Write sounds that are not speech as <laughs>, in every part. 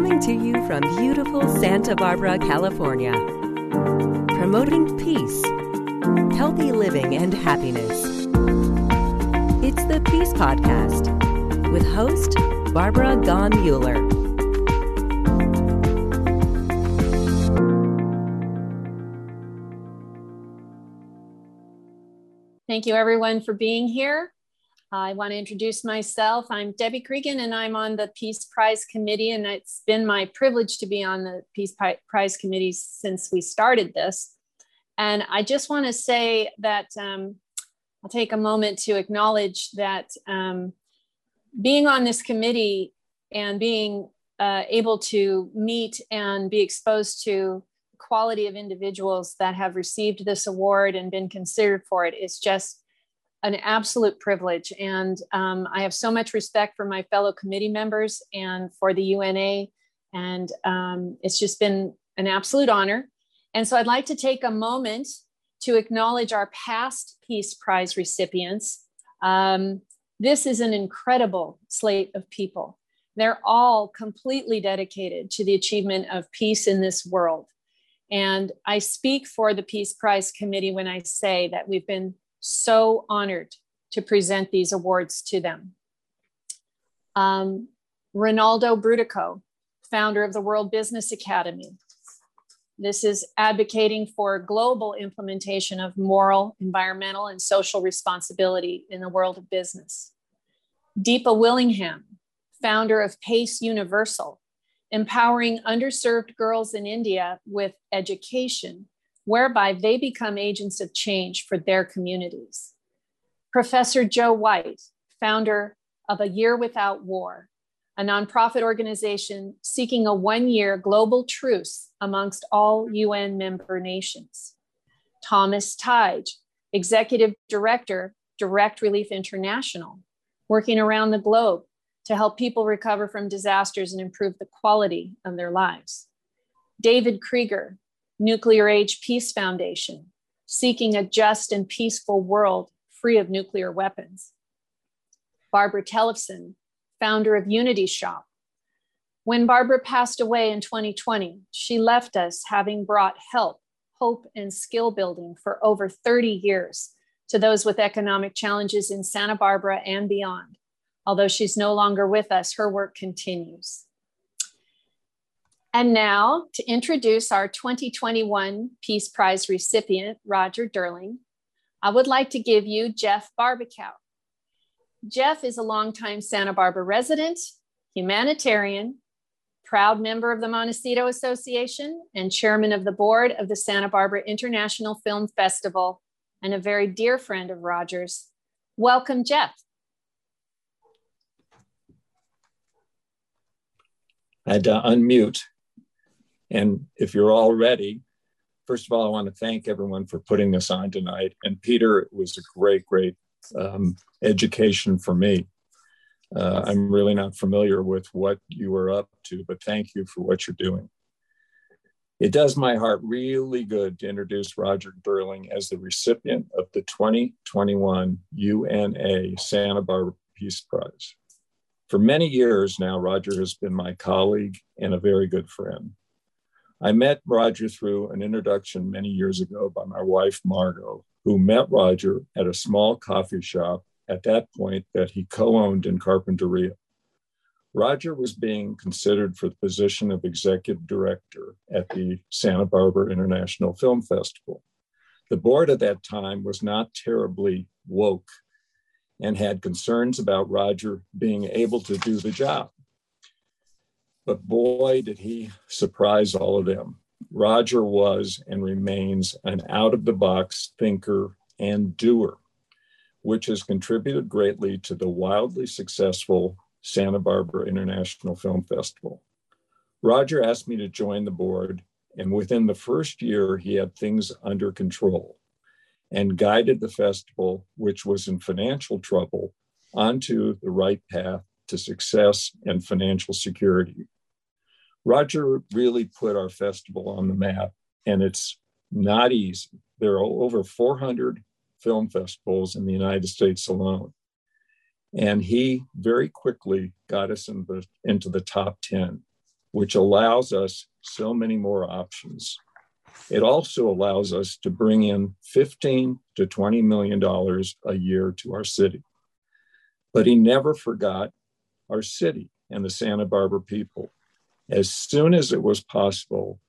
Coming to you from beautiful Santa Barbara, California. Promoting peace, healthy living, and happiness. It's the Peace Podcast with host Barbara Gaughen Muller. Thank you, everyone, for being here. I want to introduce myself. I'm Debbie Cregan, and I'm on the Peace Prize Committee. And it's been my privilege to be on the Peace Prize Committee since we started this. And I just want to say that um, I'll take a moment to acknowledge that um, being on this committee and being uh, able to meet and be exposed to quality of individuals that have received this award and been considered for it is just an absolute privilege. And um, I have so much respect for my fellow committee members and for the UNA. And um, it's just been an absolute honor. And so I'd like to take a moment to acknowledge our past Peace Prize recipients. Um, this is an incredible slate of people. They're all completely dedicated to the achievement of peace in this world. And I speak for the Peace Prize Committee when I say that we've been so honored to present these awards to them. Um, Rinaldo Brutoco, founder of the World Business Academy. This is advocating for global implementation of moral, environmental, and social responsibility in the world of business. Deepa Willingham, founder of PACE Universal, empowering underserved girls in India with education whereby they become agents of change for their communities. Professor Joe White, founder of A Year Without War, a nonprofit organization seeking a one year global truce amongst all UN member nations. Thomas Tighe, Executive Director, Direct Relief International, working around the globe to help people recover from disasters and improve the quality of their lives. David Krieger, Nuclear Age Peace Foundation, seeking a just and peaceful world free of nuclear weapons. Barbara Tellefson, founder of Unity Shop. When Barbara passed away in 2020, she left us having brought help, hope, and skill building for over 30 years to those with economic challenges in Santa Barbara and beyond. Although she's no longer with us, her work continues. And now to introduce our 2021 Peace Prize recipient, Roger Durling, I would like to give you Jeff Barbakow. Jeff is a longtime Santa Barbara resident, humanitarian, proud member of the Montecito Association, and chairman of the board of the Santa Barbara International Film Festival, and a very dear friend of Roger's. Welcome, Jeff. I had to unmute. And if you're all ready, first of all, I want to thank everyone for putting this on tonight. And Peter, it was a great, great um, education for me. Uh, I'm really not familiar with what you were up to, but thank you for what you're doing. It does my heart really good to introduce Roger Durling as the recipient of the 2021 UNA Santa Barbara Peace Prize. For many years now, Roger has been my colleague and a very good friend. I met Roger through an introduction many years ago by my wife, Margot, who met Roger at a small coffee shop at that point that he co owned in Carpinteria. Roger was being considered for the position of executive director at the Santa Barbara International Film Festival. The board at that time was not terribly woke and had concerns about Roger being able to do the job. But boy, did he surprise all of them. Roger was and remains an out of the box thinker and doer, which has contributed greatly to the wildly successful Santa Barbara International Film Festival. Roger asked me to join the board, and within the first year, he had things under control and guided the festival, which was in financial trouble, onto the right path to success and financial security. Roger really put our festival on the map, and it's not easy. There are over 400 film festivals in the United States alone. And he very quickly got us in the, into the top 10. which allows us so many more options. It also allows us to bring in 15 to 20 million dollars a year to our city. But he never forgot our city and the Santa Barbara people. As soon as it was possible,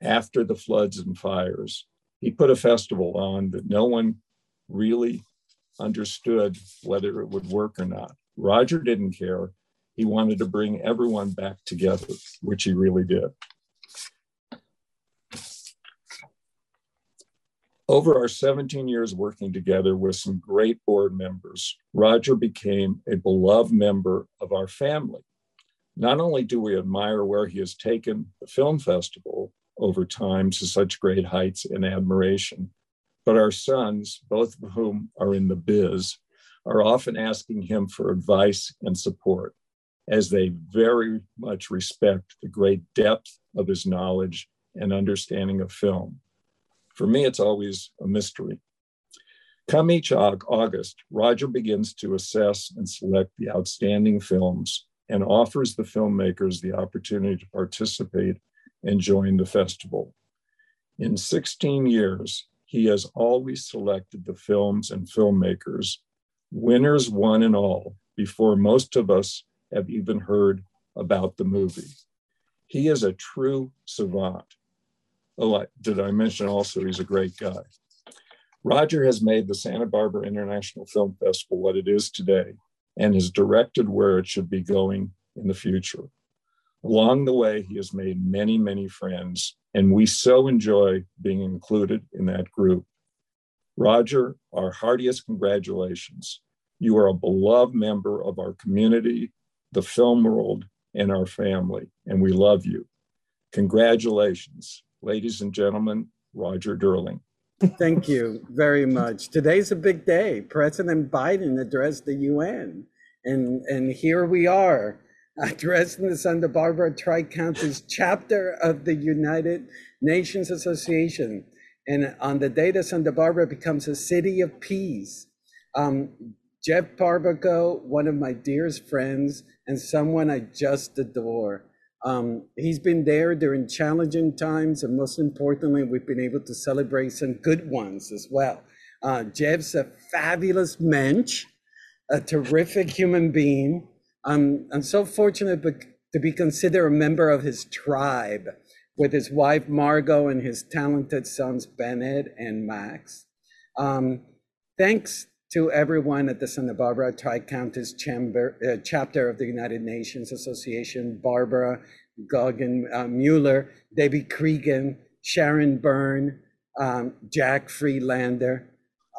after the floods and fires, he put a festival on that no one really understood whether it would work or not. Roger didn't care. He wanted to bring everyone back together, which he really did. Over our 17 years working together with some great board members, Roger became a beloved member of our family. Not only do we admire where he has taken the film festival over time to such great heights and admiration, but our sons, both of whom are in the biz, are often asking him for advice and support as they very much respect the great depth of his knowledge and understanding of film. For me, it's always a mystery. Come each August, Roger begins to assess and select the outstanding films and offers the filmmakers the opportunity to participate and join the festival. In 16 years, he has always selected the films and filmmakers, winners one and all, before most of us have even heard about the movie. He is a true savant. Oh, did I mention also he's a great guy? Roger has made the Santa Barbara International Film Festival what it is today and has directed where it should be going in the future. Along the way, he has made many, many friends, and we so enjoy being included in that group. Roger, our heartiest congratulations. You are a beloved member of our community, the film world, and our family, and we love you. Congratulations. Ladies and gentlemen, Roger Durling. Thank you very much. Today's a big day. President Biden addressed the UN, and, and here we are addressing the Santa Barbara Tri Counties chapter of the United Nations Association. And on the day that Santa Barbara becomes a city of peace, um, Jeff Barbakow, one of my dearest friends, and someone I just adore. Um, he's been there during challenging times, and most importantly, we've been able to celebrate some good ones as well. Uh, Jeff's a fabulous mensch, a terrific human being. I'm, I'm so fortunate to be considered a member of his tribe with his wife Margot and his talented sons Bennett and Max. Um, thanks to everyone at the Santa Barbara Tri-Counties Chamber, uh, chapter of the United Nations Association, Barbara Gaughen uh, Muller, Debbie Cregan, Sharon Byrne, um, Jack Freelander.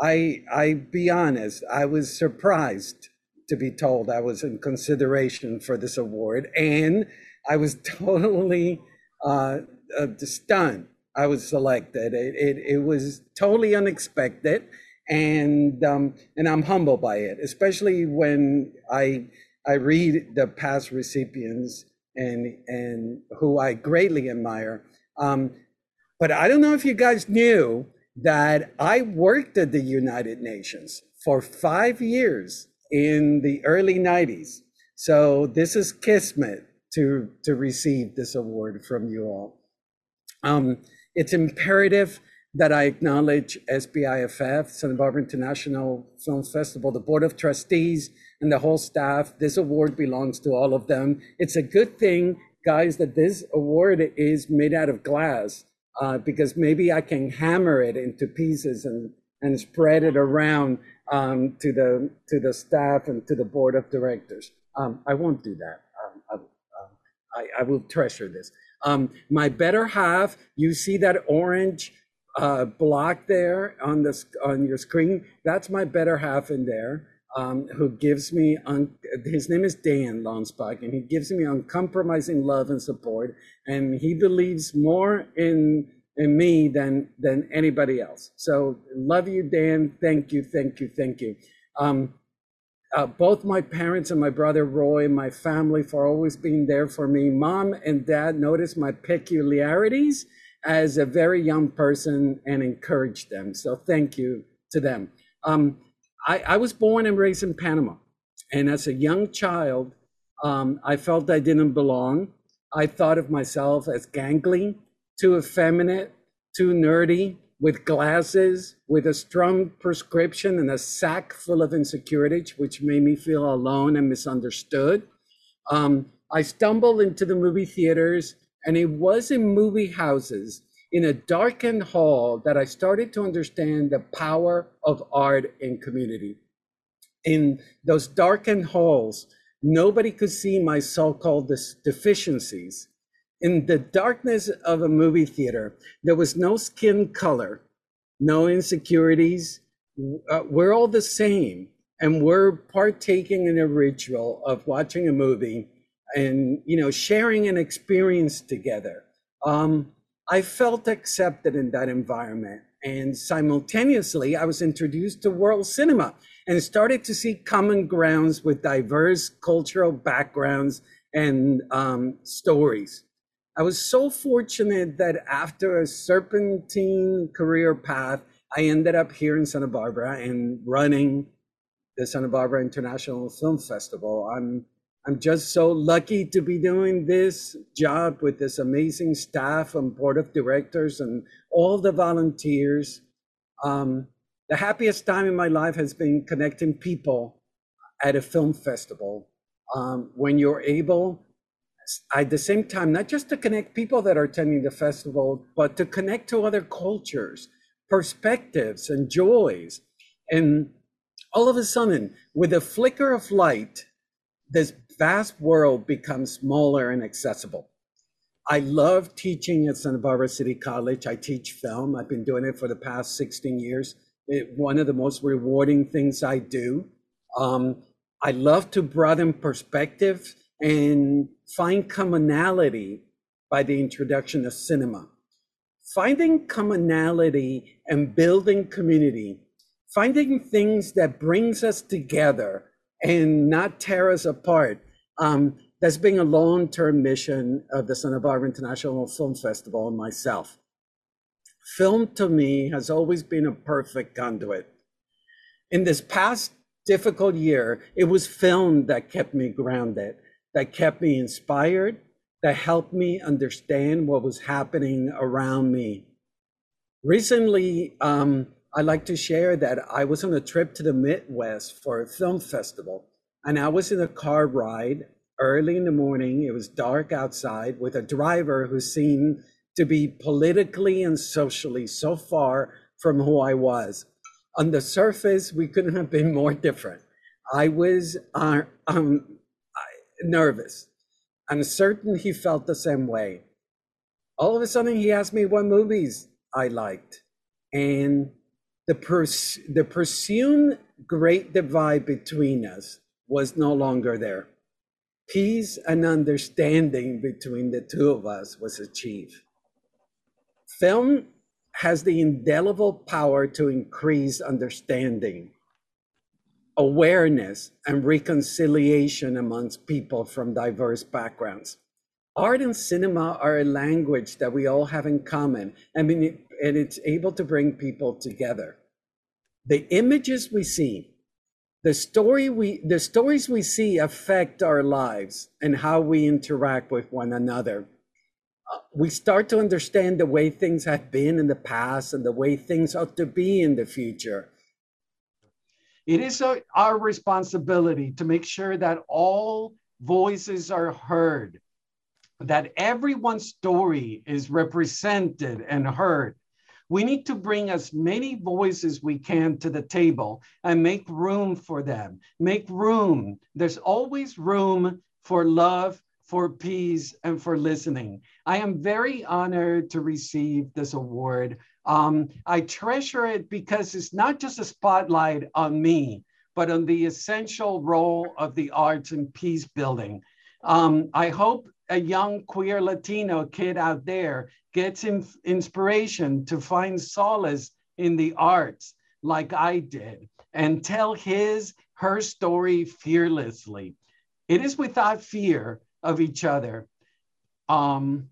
I, I be honest, I was surprised to be told I was in consideration for this award, and I was <laughs> totally uh, uh, stunned. I was selected. It, it, it was totally unexpected and um, and I'm humbled by it, especially when I I read the past recipients and and who I greatly admire. Um, but I don't know if you guys knew that I worked at the United Nations for five years in the early 90s. So this is kismet to to receive this award from you all. Um, it's imperative that I acknowledge SBIFF, Santa Barbara International Film Festival, the Board of Trustees, and the whole staff. This award belongs to all of them. It's a good thing, guys, that this award is made out of glass uh, because maybe I can hammer it into pieces and, and spread it around um, to, the, to the staff and to the Board of Directors. Um, I won't do that. Um, I, um, I, I, will treasure this. Um, my better half, you see that orange uh, block there on this on your screen. That's my better half in there, um, who gives me un- his name is Dan Lonsbach, and he gives me uncompromising love and support, and he believes more in in me than than anybody else. So love you, Dan. Thank you, thank you, thank you. Um, uh, both my parents and my brother Roy, my family, for always being there for me. Mom and dad noticed my peculiarities as a very young person and encouraged them. So thank you to them. Um, I, I, was born and raised in Panama. And as a young child, um, I felt I didn't belong. I thought of myself as gangly, too effeminate, too nerdy, with glasses, with a strong prescription and a sack full of insecurity, which made me feel alone and misunderstood. Um, I stumbled into the movie theaters, and it was in movie houses in a darkened hall that I started to understand the power of art in community. In those darkened halls, nobody could see my so called deficiencies in the darkness of a movie theater, there was no skin color, no insecurities. Uh, we're all the same, and we're partaking in a ritual of watching a movie and you know sharing an experience together. Um, I felt accepted in that environment, and simultaneously, I was introduced to world cinema and started to see common grounds with diverse cultural backgrounds and um, stories. I was so fortunate that after a serpentine career path, I ended up here in Santa Barbara and running the Santa Barbara International Film Festival. I'm I'm just so lucky to be doing this job with this amazing staff and board of directors and all the volunteers. Um, the happiest time in my life has been connecting people at a film festival. Um, when you're able at the same time, not just to connect people that are attending the festival, but to connect to other cultures, perspectives, and joys. And all of a sudden, with a flicker of light, this vast world becomes smaller and accessible. I love teaching at Santa Barbara City College. I teach film. I've been doing it for the past 16 years. It, one of the most rewarding things I do. Um, I love to broaden perspective and find commonality by the introduction of cinema. Finding commonality and building community, finding things that brings us together and not tear us apart. Um, that's been a long-term mission of the Santa Barbara International Film Festival and myself. Film to me has always been a perfect conduit. In this past difficult year, it was film that kept me grounded that kept me inspired, that helped me understand what was happening around me. Recently, um, I'd like to share that I was on a trip to the Midwest for a film festival, and I was in a car ride early in the morning. It was dark outside with a driver who seemed to be politically and socially so far from who I was. On the surface, we couldn't have been more different. I was uh, um, nervous. I'm certain he felt the same way. All of a sudden, he asked me what movies I liked. And the, pers- the presumed great divide between us was no longer there. Peace and understanding between the two of us was achieved. Film has the indelible power to increase understanding awareness and reconciliation amongst people from diverse backgrounds. Art and cinema are a language that we all have in common, I mean, and it's able to bring people together. The images we see, the story we, the stories we see affect our lives and how we interact with one another. Uh, we start to understand the way things have been in the past and the way things ought to be in the future it is a, our responsibility to make sure that all voices are heard, that everyone's story is represented and heard. We need to bring as many voices we can to the table and make room for them. Make room. There's always room for love, for peace, and for listening. I am very honored to receive this award um, I treasure it because it's not just a spotlight on me, but on the essential role of the arts in peace building. Um, I hope a young queer Latino kid out there gets in, inspiration to find solace in the arts like I did and tell his, her story fearlessly. It is without fear of each other um,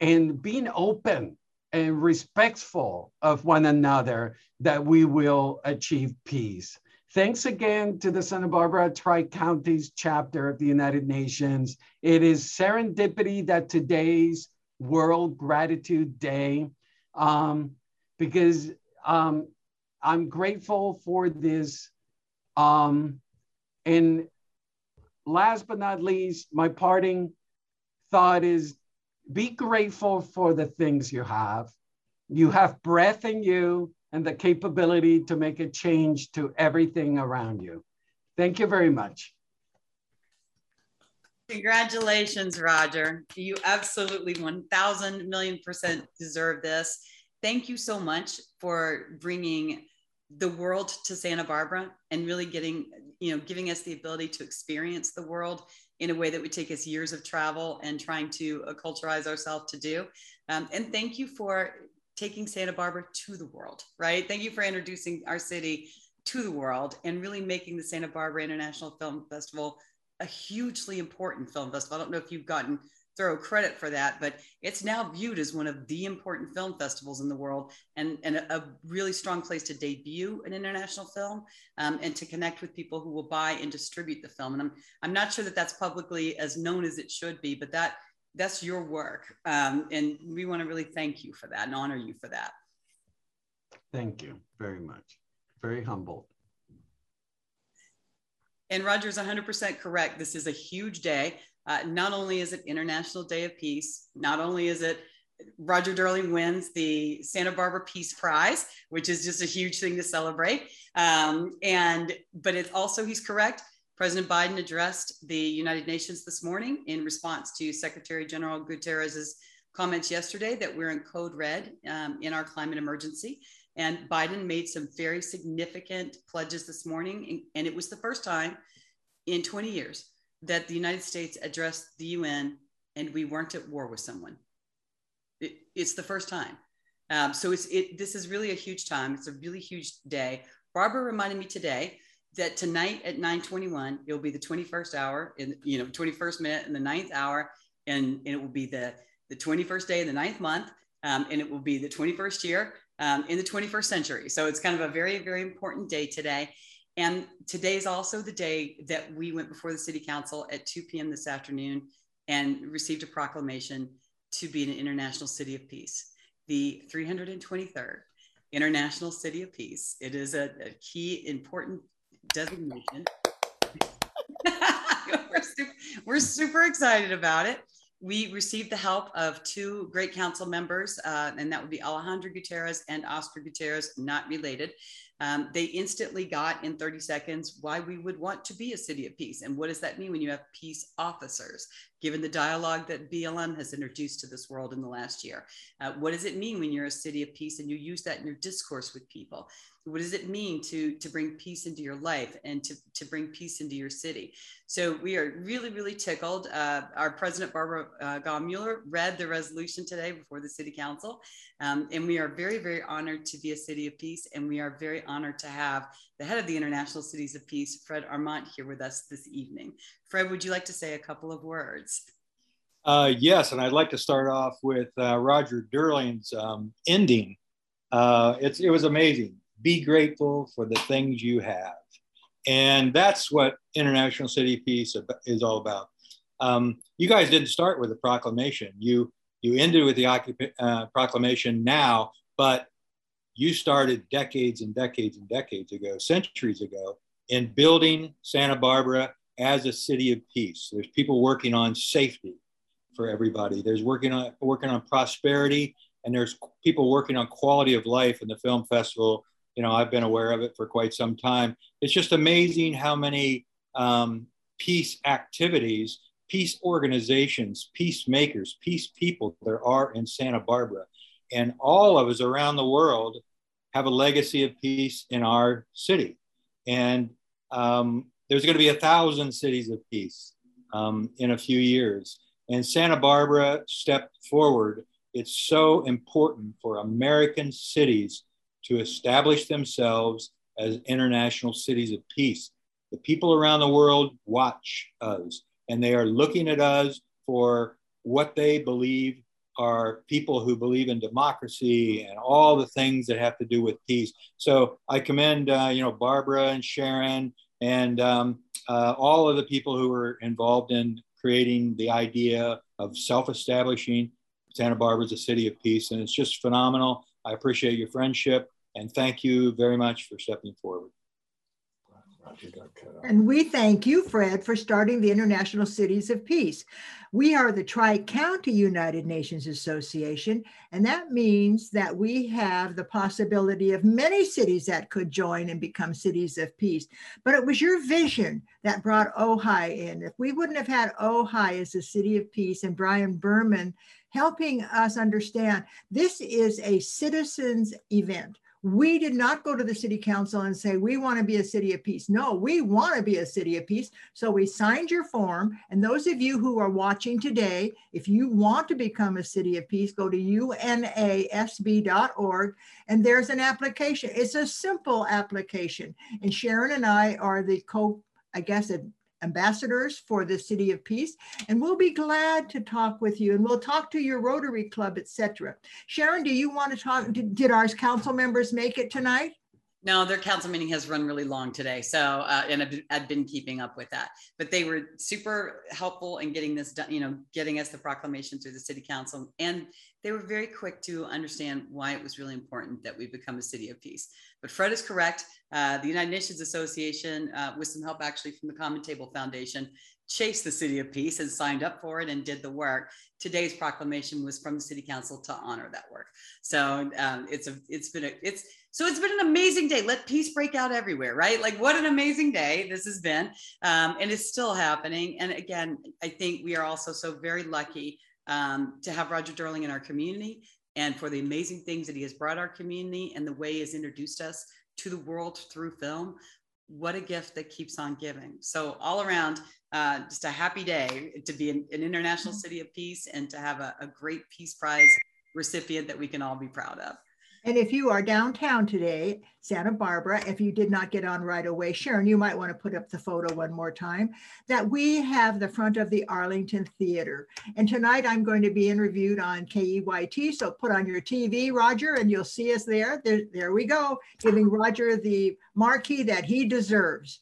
and being open and respectful of one another that we will achieve peace. Thanks again to the Santa Barbara Tri-Counties chapter of the United Nations. It is serendipity that today's World Gratitude Day, um, because um, I'm grateful for this. Um, and last but not least, my parting thought is be grateful for the things you have. You have breath in you and the capability to make a change to everything around you. Thank you very much. Congratulations, Roger. You absolutely 1000 million percent deserve this. Thank you so much for bringing the world to Santa Barbara and really getting, you know, giving us the ability to experience the world in a way that would take us years of travel and trying to acculturize ourselves to do. Um, and thank you for taking Santa Barbara to the world, right? Thank you for introducing our city to the world and really making the Santa Barbara International Film Festival a hugely important film festival. I don't know if you've gotten thorough credit for that, but it's now viewed as one of the important film festivals in the world and, and a, a really strong place to debut an international film um, and to connect with people who will buy and distribute the film. And I'm, I'm not sure that that's publicly as known as it should be, but that that's your work. Um, and we want to really thank you for that and honor you for that. Thank you very much. Very humbled. And Roger is 100% correct. This is a huge day. Uh, not only is it International Day of Peace, not only is it Roger Durling wins the Santa Barbara Peace Prize, which is just a huge thing to celebrate. Um, and but it's also he's correct. President Biden addressed the United Nations this morning in response to Secretary General Guterres's comments yesterday that we're in code red um, in our climate emergency. And Biden made some very significant pledges this morning. And it was the first time in 20 years that the United States addressed the UN and we weren't at war with someone. It, it's the first time. Um, so it's, it, this is really a huge time. It's a really huge day. Barbara reminded me today that tonight at 9:21 it will be the 21st hour in you know 21st minute in the ninth hour, and, and it will be the the 21st day in the ninth month, um, and it will be the 21st year um, in the 21st century. So it's kind of a very very important day today. And today is also the day that we went before the city council at 2 p.m. this afternoon and received a proclamation to be an international city of peace, the 323rd International City of Peace. It is a, a key important designation. <laughs> we're, super, we're, super, excited about it. We received the help of two great council members, uh, and that would be Alejandra Gutierrez and Oscar Gutierrez, not related. Um, they instantly got in 30 seconds why we would want to be a city of peace. And what does that mean when you have peace officers, given the dialogue that BLM has introduced to this world in the last year? Uh, what does it mean when you're a city of peace and you use that in your discourse with people? What does it mean to to bring peace into your life and to, to bring peace into your city? So we are really really tickled. Uh, our president barbara uh, Gaw-Muller read the resolution today before the city council. Um, and we are very very honored to be a city of peace and we are very honored to have the head of the international cities of peace fred arment here with us this evening. Fred would you like to say a couple of words? Uh, yes and i'd like to start off with uh, roger durling's um, ending. Uh, it was amazing be grateful for the things you have. And that's what International City Peace is all about. Um, you guys didn't start with a proclamation. You you ended with the uh, proclamation now, but you started decades and decades and decades ago, centuries ago, in building Santa Barbara as a city of peace. There's people working on safety for everybody. There's working on working on prosperity, and there's people working on quality of life in the film festival you know, I've been aware of it for quite some time. It's just amazing how many um, peace activities, peace organizations, peacemakers, peace people there are in Santa Barbara. And all of us around the world have a legacy of peace in our city. And um, there's going to be a thousand cities of peace um, in a few years. And Santa Barbara stepped forward. It's so important for American cities to establish themselves as international cities of peace. The people around the world watch us and they are looking at us for what they believe are people who believe in democracy and all the things that have to do with peace. So I commend, uh, you know, Barbara and Sharon and um, uh, all of the people who were involved in creating the idea of self-establishing Santa Barbara as a city of peace, and it's just phenomenal. I appreciate your friendship, and thank you very much for stepping forward. And we thank you, Fred, for starting the International Cities of Peace. We are the Tri County United Nations Association, and that means that we have the possibility of many cities that could join and become cities of peace. But it was your vision that brought Ojai in. If we wouldn't have had Ojai as a city of peace and Brian Berman helping us understand this is a citizens event we did not go to the city council and say, we want to be a city of peace. No, we want to be a city of peace. So we signed your form. And those of you who are watching today, if you want to become a city of peace, go to unasb.org and there's an application. It's a simple application. And Sharon and I are the co, I guess, ambassadors for the City of Peace, and we'll be glad to talk with you, and we'll talk to your Rotary Club, etc. Sharon, do you want to talk? Did, did our council members make it tonight? No, their council meeting has run really long today. So, uh, and I've, I've, been keeping up with that. But they were super helpful in getting this done, you know, getting us the proclamation through the city council. And they were very quick to understand why it was really important that we become a city of peace. But Fred is correct. Uh, the United Nations Association, uh, with some help actually from the Common Table Foundation, chased the City of Peace and signed up for it and did the work. Today's proclamation was from the City Council to honor that work. So um, it's a it's been a it's so it's been an amazing day. Let peace break out everywhere, right? Like what an amazing day this has been, um, and it's still happening. And again, I think we are also so very lucky um, to have Roger Durling in our community and for the amazing things that he has brought our community and the way he has introduced us to the world through film. What a gift that keeps on giving. So, all around, uh, just a happy day to be an, an international mm-hmm. city of peace and to have a, a great Peace Prize recipient that we can all be proud of. And if you are downtown today, Santa Barbara, if you did not get on right away, Sharon, you might want to put up the photo one more time, that we have the front of the Arlington Theater. And tonight I'm going to be interviewed on KEYT. So put on your TV, Roger, and you'll see us there. There, there we go, giving Roger the marquee that he deserves.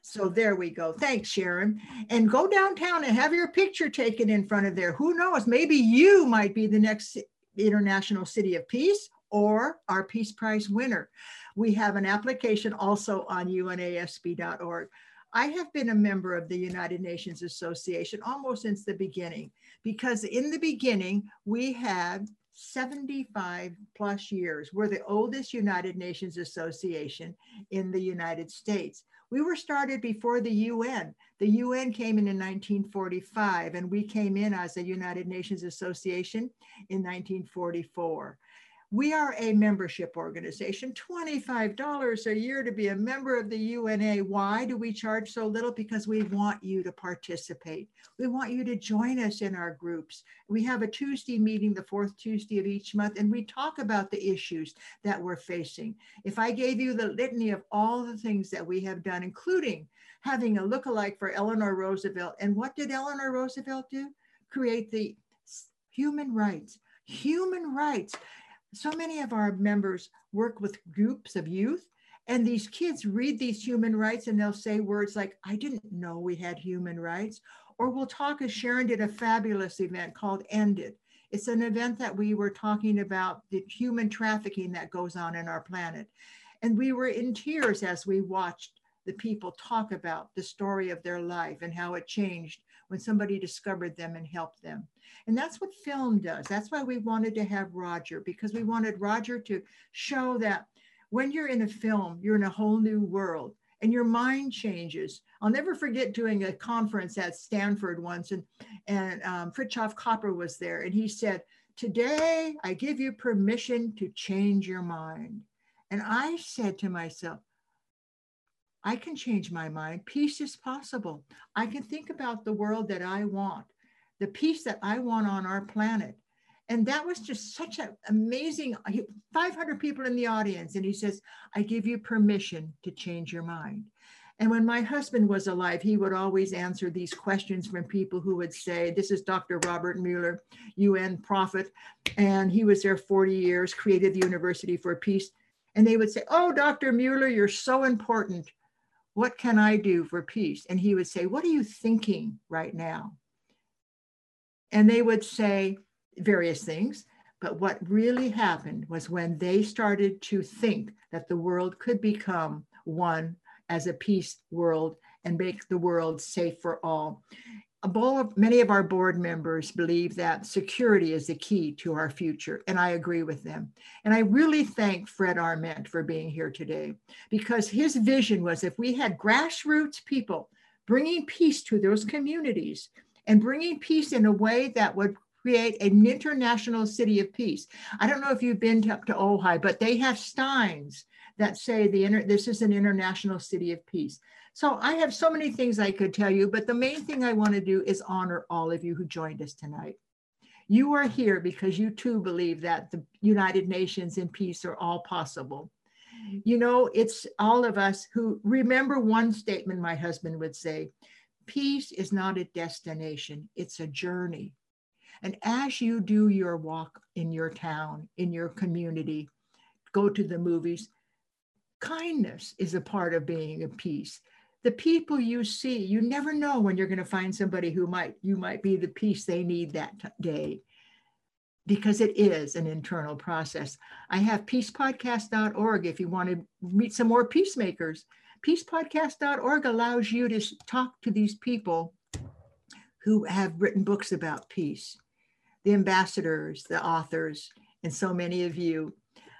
So there we go. Thanks, Sharon. And go downtown and have your picture taken in front of there. Who knows? Maybe you might be the next International City of Peace or our Peace Prize winner. We have an application also on unasb.org. I have been a member of the United Nations Association almost since the beginning, because in the beginning, we had 75 plus years. We're the oldest United Nations Association in the United States. We were started before the UN. The UN came in in 1945, and we came in as a United Nations Association in 1944. We are a membership organization, $25 a year to be a member of the UNA. Why do we charge so little? Because we want you to participate. We want you to join us in our groups. We have a Tuesday meeting, the fourth Tuesday of each month, and we talk about the issues that we're facing. If I gave you the litany of all the things that we have done, including having a look-alike for Eleanor Roosevelt, and what did Eleanor Roosevelt do? Create the human rights. Human rights so many of our members work with groups of youth and these kids read these human rights and they'll say words like i didn't know we had human rights or we'll talk as sharon did a fabulous event called ended. It's an event that we were talking about the human trafficking that goes on in our planet. And we were in tears as we watched the people talk about the story of their life and how it changed when somebody discovered them and helped them. And that's what film does. That's why we wanted to have Roger, because we wanted Roger to show that when you're in a film, you're in a whole new world and your mind changes. I'll never forget doing a conference at Stanford once, and, and um, Fritjof Capra was there, and he said, Today, I give you permission to change your mind. And I said to myself, I can change my mind. Peace is possible. I can think about the world that I want, the peace that I want on our planet. And that was just such an amazing 500 people in the audience. And he says, I give you permission to change your mind. And when my husband was alive, he would always answer these questions from people who would say, This is Dr. Robert Muller, UN prophet, and he was there 40 years, created the University for Peace. And they would say, Oh, Dr. Muller, you're so important. What can I do for peace? And he would say, What are you thinking right now? And they would say various things. But what really happened was when they started to think that the world could become one as a peace world and make the world safe for all. Of, many of our board members believe that security is the key to our future, and I agree with them. And I really thank Fred Arment for being here today because his vision was if we had grassroots people bringing peace to those communities and bringing peace in a way that would create an international city of peace. I don't know if you've been to, up to Ojai, but they have steins that say the inter, this is an international city of peace. So I have so many things I could tell you, but the main thing I want to do is honor all of you who joined us tonight. You are here because you too believe that the United Nations and peace are all possible. You know, it's all of us who remember one statement my husband would say peace is not a destination, it's a journey. And as you do your walk in your town, in your community, go to the movies, kindness is a part of being at peace. The people you see, you never know when you're going to find somebody who might, you might be the peace they need that day because it is an internal process. I have peacepodcast.org if you want to meet some more peacemakers. Peacepodcast.org allows you to talk to these people who have written books about peace the ambassadors, the authors, and so many of you.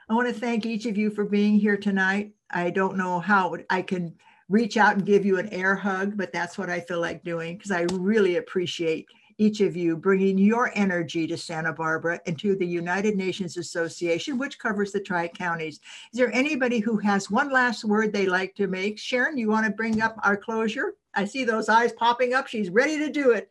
I want to thank each of you for being here tonight. I don't know how I can reach out and give you an air hug, but that's what I feel like doing because I really appreciate each of you bringing your energy to Santa Barbara and to the United Nations Association, which covers the Tri Counties. Is there anybody who has one last word they like to make? Sharon, you want to bring up our closure? I see those eyes popping up. She's ready to do it.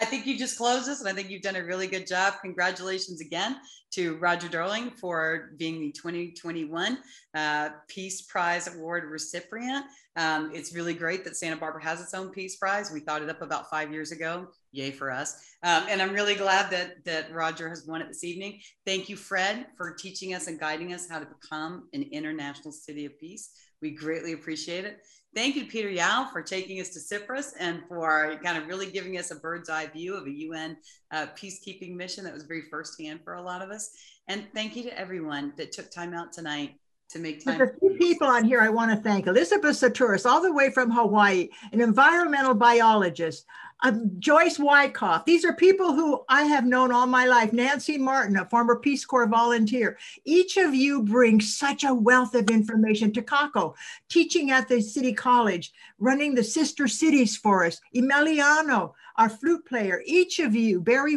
I think you just closed this, and I think you've done a really good job. Congratulations again to Roger Durling for being the 2021 uh, Peace Prize Award recipient. Um, it's really great that Santa Barbara has its own Peace Prize. We thought it up about five years ago. Yay for us. Um, and I'm really glad that, that Roger has won it this evening. Thank you, Fred, for teaching us and guiding us how to become an international city of peace. We greatly appreciate it. Thank you, Peter Yao, for taking us to Cyprus and for kind of really giving us a bird's eye view of a UN uh, peacekeeping mission that was very firsthand for a lot of us. And thank you to everyone that took time out tonight to make time. There's a few people on here I want to thank. Elizabeth Saturis, all the way from Hawaii, an environmental biologist, Joyce Wyckoff. These are people who I have known all my life. Nancy Martin, a former Peace Corps volunteer. Each of you brings such a wealth of information. Takako, teaching at the City College, running the Sister Cities for us. Emiliano, our flute player. Each of you, Barry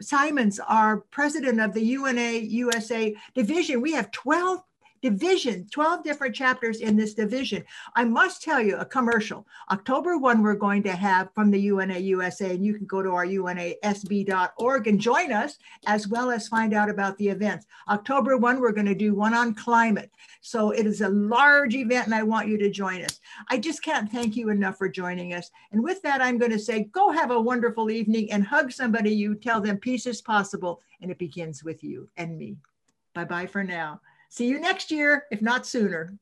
Simons, our president of the UNA USA division. We have 12 division, 12 different chapters in this division. I must tell you a commercial. October 1, we're going to have from the UNA USA, and you can go to our unasb.org and join us, as well as find out about the events. October 1, we're going to do one on climate. So it is a large event, and I want you to join us. I just can't thank you enough for joining us. And with that, I'm going to say, go have a wonderful evening and hug somebody you tell them peace is possible, and it begins with you and me. Bye bye for now. See you next year, if not sooner.